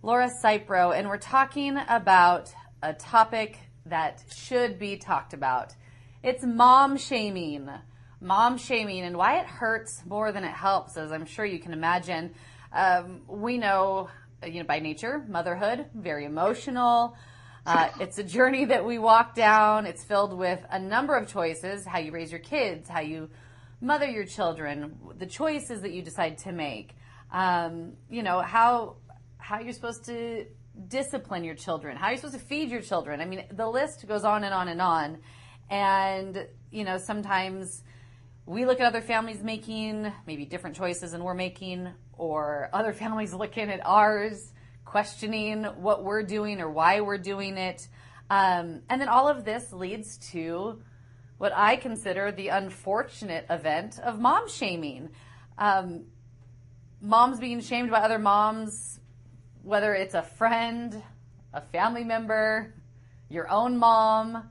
Laura Cypro, and we're talking about a topic that should be talked about. It's mom shaming. Mom shaming and why it hurts more than it helps, as I'm sure you can imagine. Um, we know, you know, by nature, motherhood, very emotional. Uh, it's a journey that we walk down. It's filled with a number of choices how you raise your kids, how you mother your children, the choices that you decide to make. Um, you know, how, how you're supposed to discipline your children, how you're supposed to feed your children. I mean, the list goes on and on and on. And, you know, sometimes we look at other families making maybe different choices than we're making, or other families looking at ours, questioning what we're doing or why we're doing it. Um, and then all of this leads to what I consider the unfortunate event of mom shaming. Um, moms being shamed by other moms, whether it's a friend, a family member, your own mom.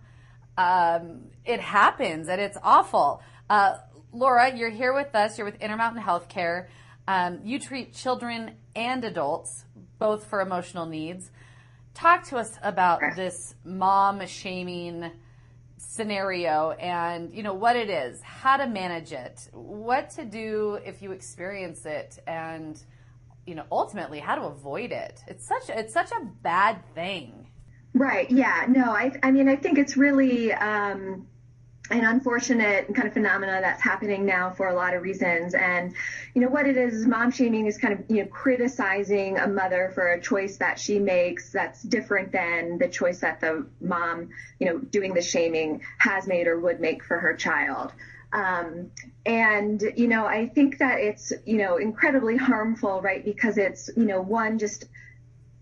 Um, it happens and it's awful. Uh, Laura, you're here with us. You're with Intermountain Healthcare. Um, you treat children and adults, both for emotional needs. Talk to us about this mom shaming scenario and you know what it is how to manage it what to do if you experience it and you know ultimately how to avoid it it's such it's such a bad thing right yeah no i i mean i think it's really um an unfortunate kind of phenomena that's happening now for a lot of reasons. And, you know, what it is, mom shaming is kind of, you know, criticizing a mother for a choice that she makes that's different than the choice that the mom, you know, doing the shaming has made or would make for her child. Um, and, you know, I think that it's, you know, incredibly harmful, right? Because it's, you know, one, just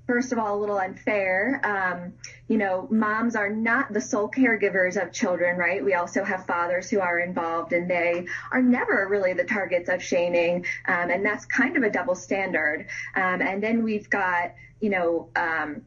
first of all, a little unfair. Um, you know, moms are not the sole caregivers of children, right? We also have fathers who are involved and they are never really the targets of shaming. Um, and that's kind of a double standard. Um, and then we've got, you know, um,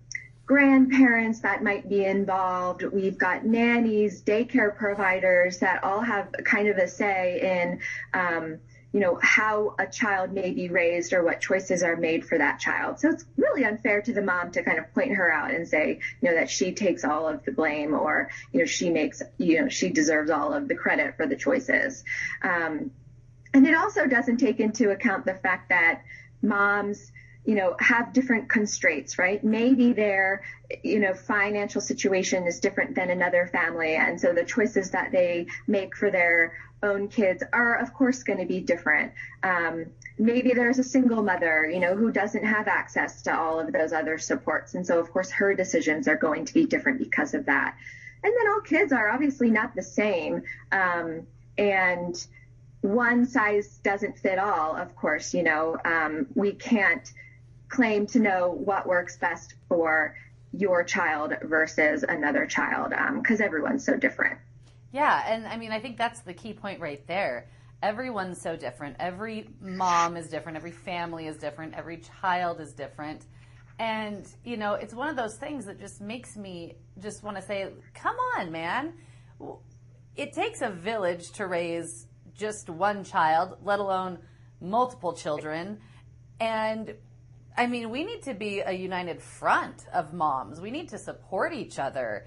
grandparents that might be involved. We've got nannies, daycare providers that all have kind of a say in, um, you know, how a child may be raised or what choices are made for that child. So it's really unfair to the mom to kind of point her out and say, you know, that she takes all of the blame or, you know, she makes, you know, she deserves all of the credit for the choices. Um, and it also doesn't take into account the fact that moms, you know, have different constraints, right? Maybe their, you know, financial situation is different than another family. And so the choices that they make for their own kids are, of course, going to be different. Um, maybe there's a single mother, you know, who doesn't have access to all of those other supports. And so, of course, her decisions are going to be different because of that. And then all kids are obviously not the same. Um, and one size doesn't fit all, of course, you know, um, we can't claim to know what works best for your child versus another child because um, everyone's so different. Yeah, and I mean, I think that's the key point right there. Everyone's so different. Every mom is different. Every family is different. Every child is different. And, you know, it's one of those things that just makes me just want to say, come on, man. It takes a village to raise just one child, let alone multiple children. And I mean, we need to be a united front of moms. We need to support each other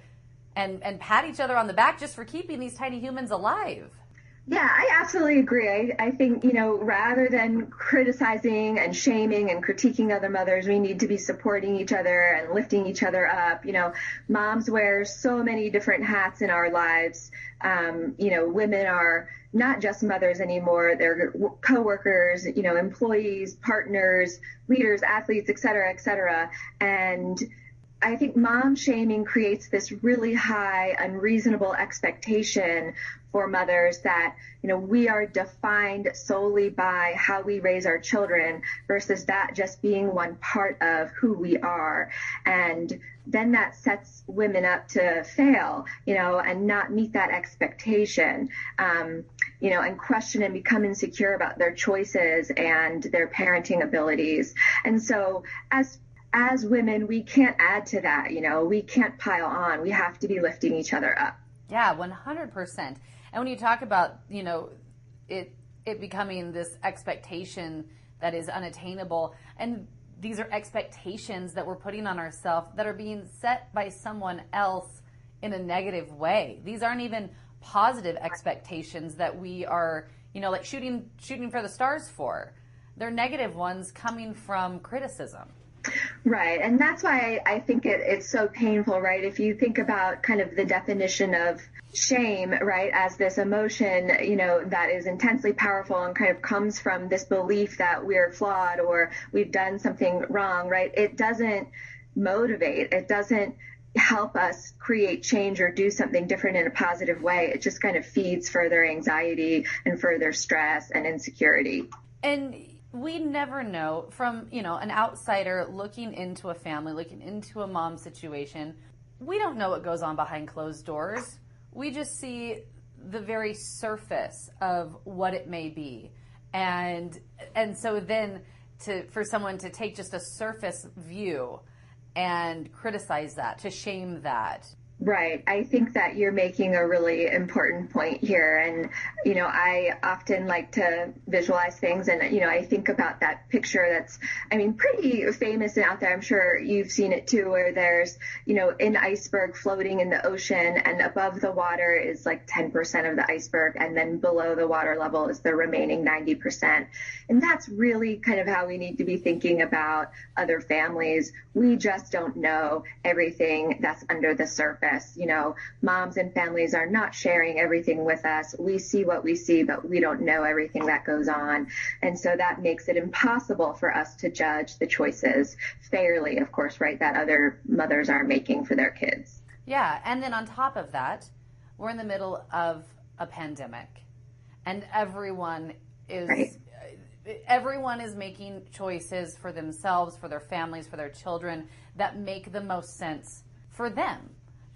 and, and pat each other on the back just for keeping these tiny humans alive. Yeah, I absolutely agree. I, I think, you know, rather than criticizing and shaming and critiquing other mothers, we need to be supporting each other and lifting each other up. You know, moms wear so many different hats in our lives. Um, you know, women are not just mothers anymore. They're coworkers, you know, employees, partners, leaders, athletes, et cetera, et cetera. And I think mom shaming creates this really high, unreasonable expectation for mothers that, you know, we are defined solely by how we raise our children versus that just being one part of who we are. And then that sets women up to fail, you know, and not meet that expectation, um, you know, and question and become insecure about their choices and their parenting abilities. And so as as women, we can't add to that, you know, we can't pile on. We have to be lifting each other up. Yeah, 100%. And when you talk about, you know, it it becoming this expectation that is unattainable and these are expectations that we're putting on ourselves that are being set by someone else in a negative way. These aren't even positive expectations that we are, you know, like shooting shooting for the stars for. They're negative ones coming from criticism. Right. And that's why I think it, it's so painful, right? If you think about kind of the definition of shame, right, as this emotion, you know, that is intensely powerful and kind of comes from this belief that we're flawed or we've done something wrong, right? It doesn't motivate. It doesn't help us create change or do something different in a positive way. It just kind of feeds further anxiety and further stress and insecurity. And we never know from, you know, an outsider looking into a family, looking into a mom situation. We don't know what goes on behind closed doors. We just see the very surface of what it may be. And and so then to for someone to take just a surface view and criticize that, to shame that, Right. I think that you're making a really important point here. And, you know, I often like to visualize things and, you know, I think about that picture that's, I mean, pretty famous and out there. I'm sure you've seen it too, where there's, you know, an iceberg floating in the ocean and above the water is like 10% of the iceberg. And then below the water level is the remaining 90%. And that's really kind of how we need to be thinking about other families. We just don't know everything that's under the surface you know, moms and families are not sharing everything with us. We see what we see, but we don't know everything that goes on. And so that makes it impossible for us to judge the choices fairly, of course, right, that other mothers are making for their kids. Yeah. And then on top of that, we're in the middle of a pandemic and everyone is. Right everyone is making choices for themselves, for their families, for their children that make the most sense for them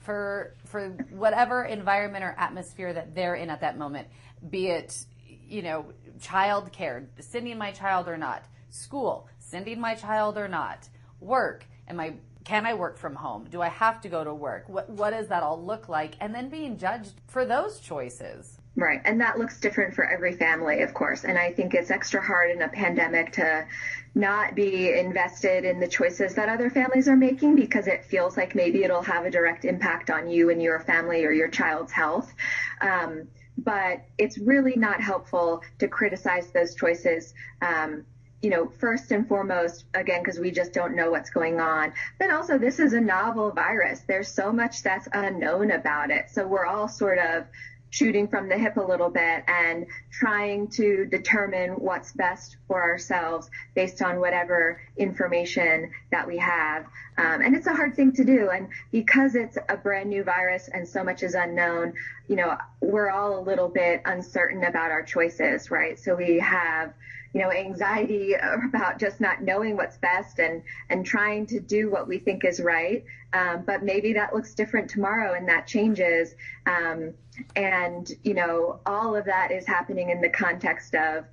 for for whatever environment or atmosphere that they're in at that moment, be it you know child care, sending my child or not, school, sending my child or not, work, am I can I work from home? Do I have to go to work? What what does that all look like? And then being judged for those choices. Right. And that looks different for every family, of course. And I think it's extra hard in a pandemic to not be invested in the choices that other families are making because it feels like maybe it'll have a direct impact on you and your family or your child's health. Um, but it's really not helpful to criticize those choices. Um, you know, first and foremost, again, because we just don't know what's going on. But also, this is a novel virus. There's so much that's unknown about it. So we're all sort of shooting from the hip a little bit and trying to determine what's best for ourselves based on whatever information that we have. Um, and it's a hard thing to do. And because it's a brand new virus and so much is unknown, you know, we're all a little bit uncertain about our choices, right? So we have you know, anxiety about just not knowing what's best and, and trying to do what we think is right. Um, but maybe that looks different tomorrow and that changes. Um, and, you know, all of that is happening in the context of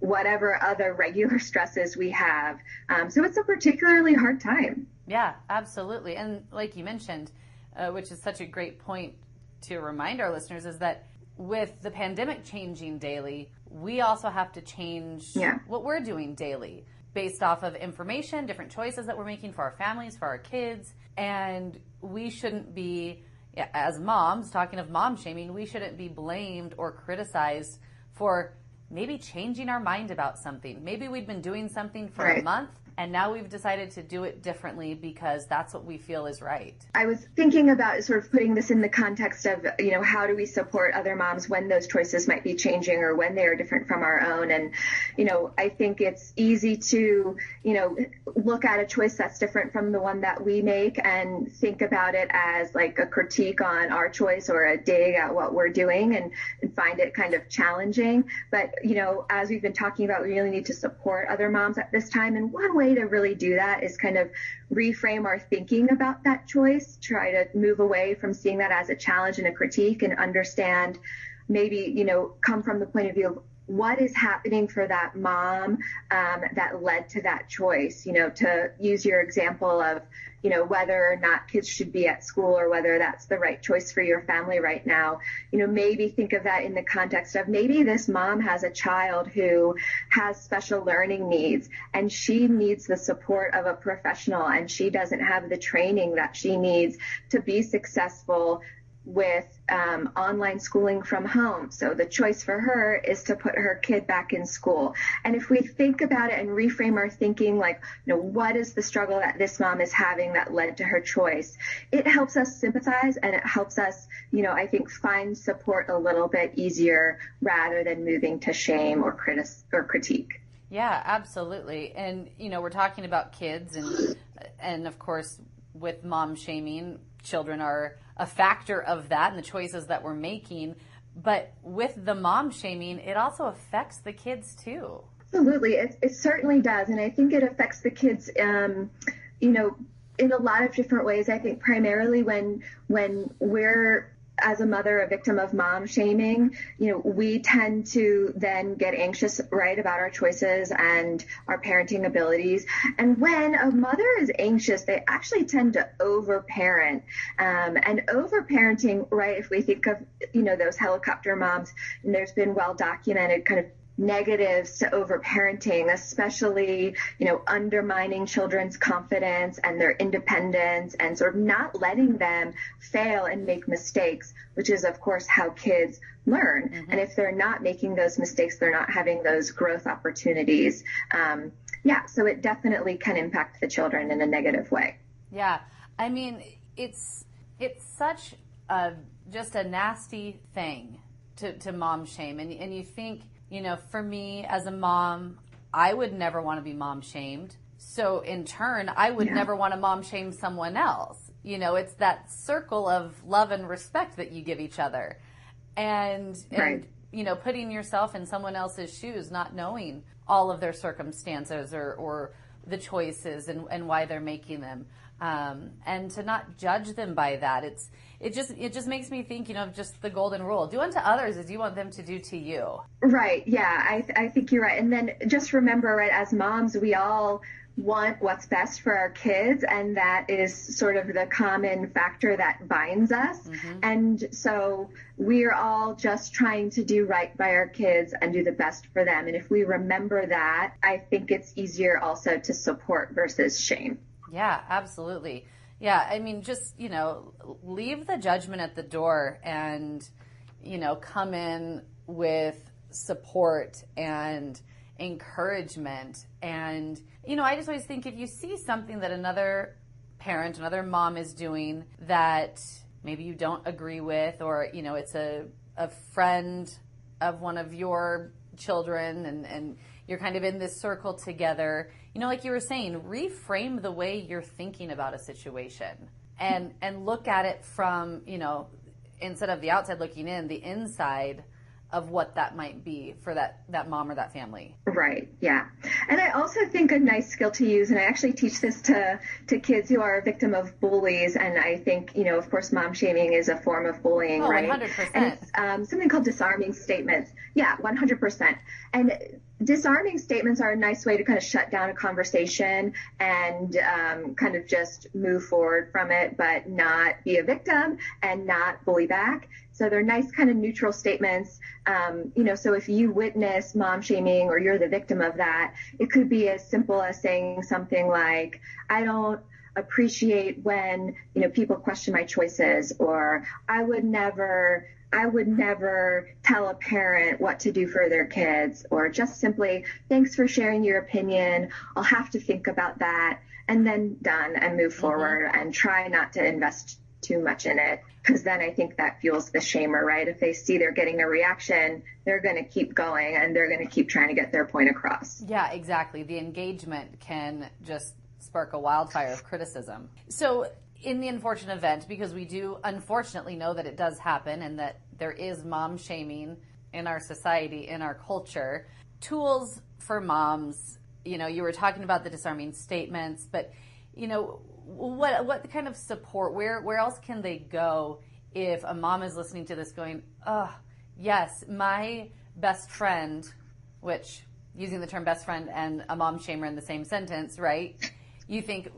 whatever other regular stresses we have. Um, so it's a particularly hard time. Yeah, absolutely. And like you mentioned, uh, which is such a great point to remind our listeners, is that with the pandemic changing daily, we also have to change yeah. what we're doing daily based off of information, different choices that we're making for our families, for our kids. And we shouldn't be, as moms, talking of mom shaming, we shouldn't be blamed or criticized for maybe changing our mind about something. Maybe we'd been doing something for Right. a month and now we've decided to do it differently because that's what we feel is right. I was thinking about sort of putting this in the context of, you know, how do we support other moms when those choices might be changing or when they are different from our own? And, you know, I think it's easy to, you know, look at a choice that's different from the one that we make and think about it as like a critique on our choice or a dig at what we're doing and, and find it kind of challenging. But, you know, as we've been talking about, we really need to support other moms at this time. And one way to really do that is kind of reframe our thinking about that choice, try to move away from seeing that as a challenge and a critique and understand maybe, you know, come from the point of view of what is happening for that mom um, that led to that choice, you know, to use your example of, you know, whether or not kids should be at school or whether that's the right choice for your family right now. You know, maybe think of that in the context of maybe this mom has a child who has special learning needs and she needs the support of a professional and she doesn't have the training that she needs to be successful with um, online schooling from home. So the choice for her is to put her kid back in school. And if we think about it and reframe our thinking, like, you know, what is the struggle that this mom is having that led to her choice? It helps us sympathize and it helps us, you know, I think find support a little bit easier rather than moving to shame or critic or critique. Yeah, absolutely. And you know, we're talking about kids and and of course with mom shaming, children are a factor of that and the choices that we're making. But with the mom shaming, it also affects the kids too. Absolutely, it, it certainly does, and I think it affects the kids. Um, you know, in a lot of different ways. I think primarily when when we're as a mother a victim of mom shaming, you know, we tend to then get anxious, right, about our choices and our parenting abilities. And when a mother is anxious, they actually tend to overparent. Um, and overparenting, right, if we think of, you know, those helicopter moms, and there's been well documented kind of negatives to overparenting, especially, you know, undermining children's confidence and their independence and sort of not letting them fail and make mistakes, which is, of course, how kids learn. Mm-hmm. And if they're not making those mistakes, they're not having those growth opportunities. Um, yeah, so it definitely can impact the children in a negative way. Yeah, I mean, it's it's such a just a nasty thing to, to mom shame, and and you think, you know, for me as a mom, I would never want to be mom shamed. So in turn, I would Yeah. never want to mom shame someone else. You know, it's that circle of love and respect that you give each other, and and Right. you know, putting yourself in someone else's shoes, not knowing all of their circumstances or, or the choices and, and why they're making them. Um, and to not judge them by that. It's, it just, it just makes me think, you know, of just the golden rule. Do unto others as you want them to do to you. Right. Yeah, I, I think you're right. And then just remember, right, as moms, we all want what's best for our kids, and that is sort of the common factor that binds us. And so we're all just trying to do right by our kids and do the best for them. And if we remember that, I think it's easier also to support versus shame. Yeah, absolutely. Yeah, I mean, just, you know, leave the judgment at the door and, you know, come in with support and encouragement. And, you know, I just always think if you see something that another parent, another mom is doing that maybe you don't agree with, or, you know, it's a, a friend of one of your children and, and you're kind of in this circle together, you know, like you were saying, reframe the way you're thinking about a situation and, and look at it from, you know, instead of the outside looking in, the inside of what that might be for that, that mom or that family. Right. Yeah. And I also think a nice skill to use, and I actually teach this to, to kids who are a victim of bullies. And I think, you know, of course, mom shaming is a form of bullying, Oh, right? 100%. And it's um, something called disarming statements. Yeah, 100%. And disarming statements are a nice way to kind of shut down a conversation and um, kind of just move forward from it, but not be a victim and not bully back. So they're nice kind of neutral statements. Um, you know, so if you witness mom shaming or you're the victim of that, it could be as simple as saying something like, I don't appreciate when, you know, people question my choices or I would never I would never tell a parent what to do for their kids or just simply, thanks for sharing your opinion. I'll have to think about that and then done and move mm-hmm. forward and try not to invest too much in it because then I think that fuels the shamer, right? If they see they're getting a reaction, they're going to keep going and they're going to keep trying to get their point across. Yeah, exactly. The engagement can just spark a wildfire of criticism. So, in the unfortunate event, because we do unfortunately know that it does happen and that there is mom shaming in our society, in our culture, tools for moms, you know, you were talking about the disarming statements, but, you know, what what kind of support? Where where else can they go if a mom is listening to this, going, "Oh, yes, my best friend," which using the term best friend and a mom shamer in the same sentence, right? You think,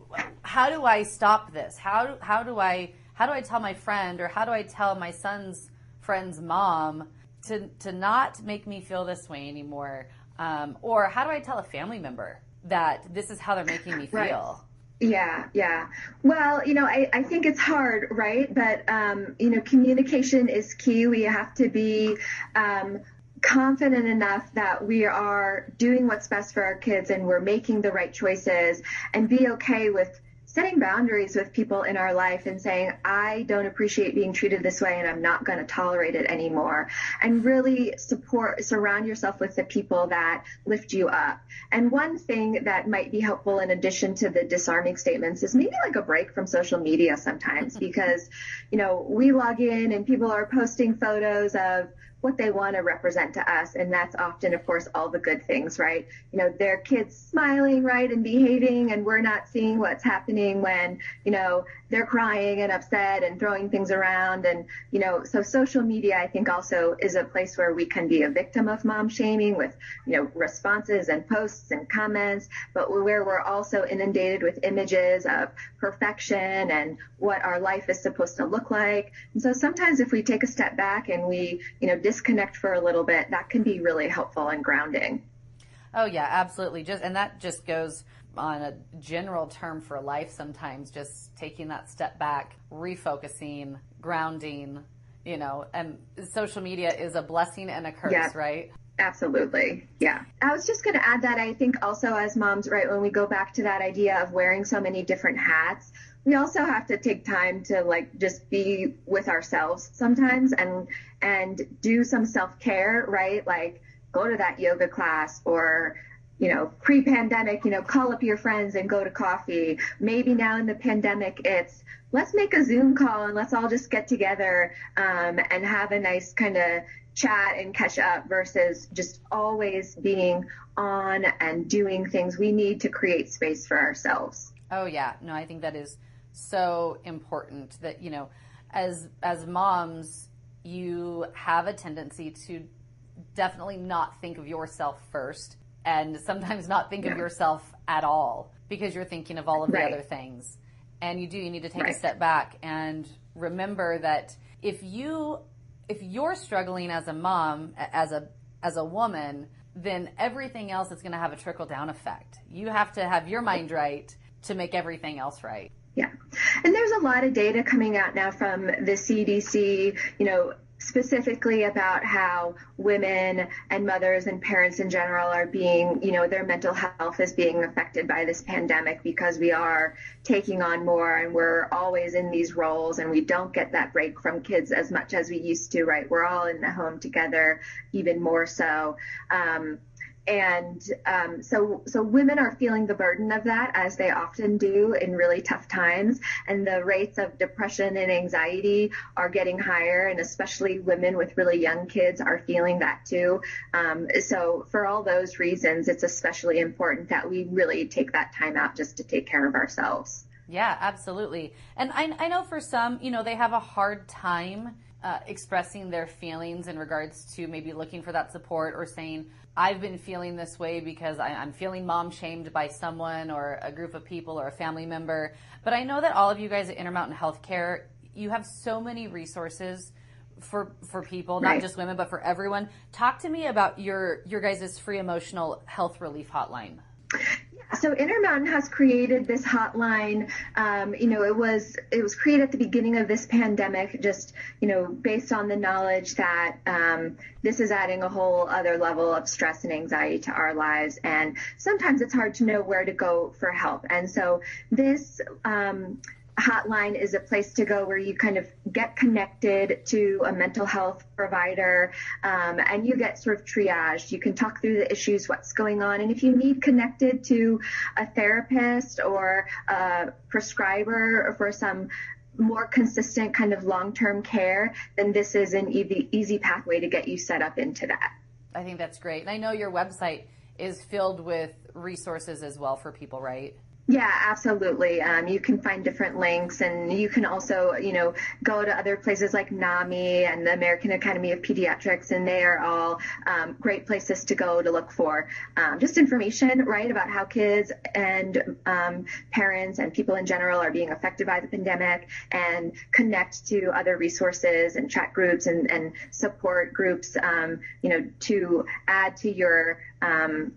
how do I stop this? How do, how do I how do I tell my friend or how do I tell my son's friend's mom to to not make me feel this way anymore? Um, or how do I tell a family member that this is how they're making me feel? Right. Yeah, yeah. Well, you know, I, I think it's hard, right? But, um, you know, communication is key. We have to be um, confident enough that we are doing what's best for our kids and we're making the right choices and be okay with setting boundaries with people in our life and saying, I don't appreciate being treated this way and I'm not going to tolerate it anymore. And really support, surround yourself with the people that lift you up. And one thing that might be helpful in addition to the disarming statements is maybe like a break from social media sometimes mm-hmm. because, you know, we log in and people are posting photos of, what they want to represent to us. And that's often, of course, all the good things, right? You know, their kids smiling, right, and behaving, and we're not seeing what's happening when, you know, they're crying and upset and throwing things around. And, you know, so social media, I think also is a place where we can be a victim of mom shaming with, you know, responses and posts and comments, but where we're also inundated with images of perfection and what our life is supposed to look like. And so sometimes if we take a step back and we, you know, disconnect for a little bit, that can be really helpful and grounding. Oh yeah, absolutely. Just and that just goes on a general term for life sometimes just taking that step back, refocusing, grounding, you know, and social media is a blessing and a curse, yeah. right? Absolutely. Yeah. I was just going to add that I think also as moms, right, when we go back to that idea of wearing so many different hats, we also have to take time to like just be with ourselves sometimes and and do some self-care, right? Like go to that yoga class or you know, pre-pandemic, you know, call up your friends and go to coffee. Maybe now in the pandemic, it's let's make a Zoom call and let's all just get together um, and have a nice kind of chat and catch up versus just always being on and doing things. We need to create space for ourselves. Oh yeah, no, I think that is so important that you know, as as moms, you have a tendency to definitely not think of yourself first and sometimes not think yeah. of yourself at all because you're thinking of all of the other things. And you do, you need to take right. a step back and remember that if you if you're struggling as a mom, as a as a woman, then everything else is going to have a trickle down effect. You have to have your mind right to make everything else right. Yeah. And there's a lot of data coming out now from the CDC, you know, specifically about how women and mothers and parents in general are being, you know, their mental health is being affected by this pandemic because we are taking on more and we're always in these roles and we don't get that break from kids as much as we used to, right? We're all in the home together, even more so. Um, and um, so so women are feeling the burden of that as they often do in really tough times. And the rates of depression and anxiety are getting higher and especially women with really young kids are feeling that too. Um, so for all those reasons it's especially important that we really take that time out just to take care of ourselves. Yeah absolutely. And i, I know for some you know they have a hard time uh, expressing their feelings in regards to maybe looking for that support or saying, I've been feeling this way because I, am feeling mom shamed by someone or a group of people or a family member. But I know that all of you guys at Intermountain Healthcare, you have so many resources for for people, not right. just women, but for everyone. Talk to me about your your guys' free emotional health relief hotline. So Intermountain has created this hotline. Um, you know, it was it was created at the beginning of this pandemic, just you know, based on the knowledge that um, this is adding a whole other level of stress and anxiety to our lives, and sometimes it's hard to know where to go for help. And so this um, hotline is a place to go where you kind of get connected to a mental health provider um, and you get sort of triaged. You can talk through the issues, what's going on. And if you need connected to a therapist or a prescriber for some more consistent kind of long-term care, then this is an easy, easy pathway to get you set up into that. I think that's great. And I know your website is filled with resources as well for people, right? Yeah, absolutely. Um, you can find different links, and you can also, you know, go to other places like NAMI and the American Academy of Pediatrics, and they are all um, great places to go to look for um, just information, right, about how kids and um, parents and people in general are being affected by the pandemic, and connect to other resources and chat groups and, and support groups, um, you know, to add to your um,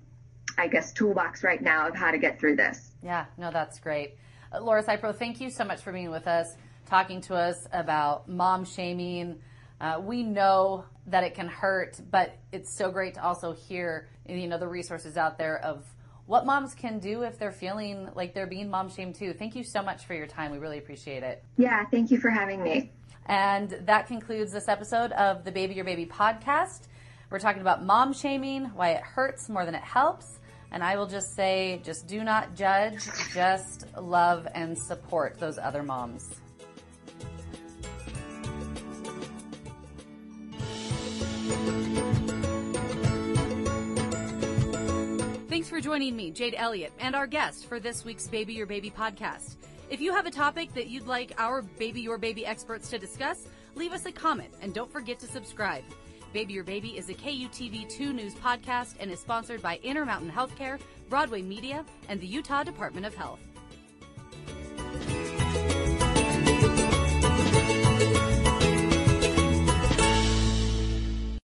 I guess, toolbox right now of how to get through this. Yeah, no, that's great. Uh, Laura Cypro, thank you so much for being with us, talking to us about mom shaming. Uh, we know that it can hurt, but it's so great to also hear, you know, the resources out there of what moms can do if they're feeling like they're being mom shamed too. Thank you so much for your time. We really appreciate it. Yeah, thank you for having me. And that concludes this episode of the Baby Your Baby podcast. We're talking about mom shaming, why it hurts more than it helps. And I will just say, just do not judge, just love and support those other moms. Thanks for joining me, Jade Elliott, and our guest for this week's Baby Your Baby podcast. If you have a topic that you'd like our Baby Your Baby experts to discuss, leave us a comment and don't forget to subscribe. Baby Your Baby is a KUTV2 news podcast and is sponsored by Intermountain Healthcare, Broadway Media, and the Utah Department of Health.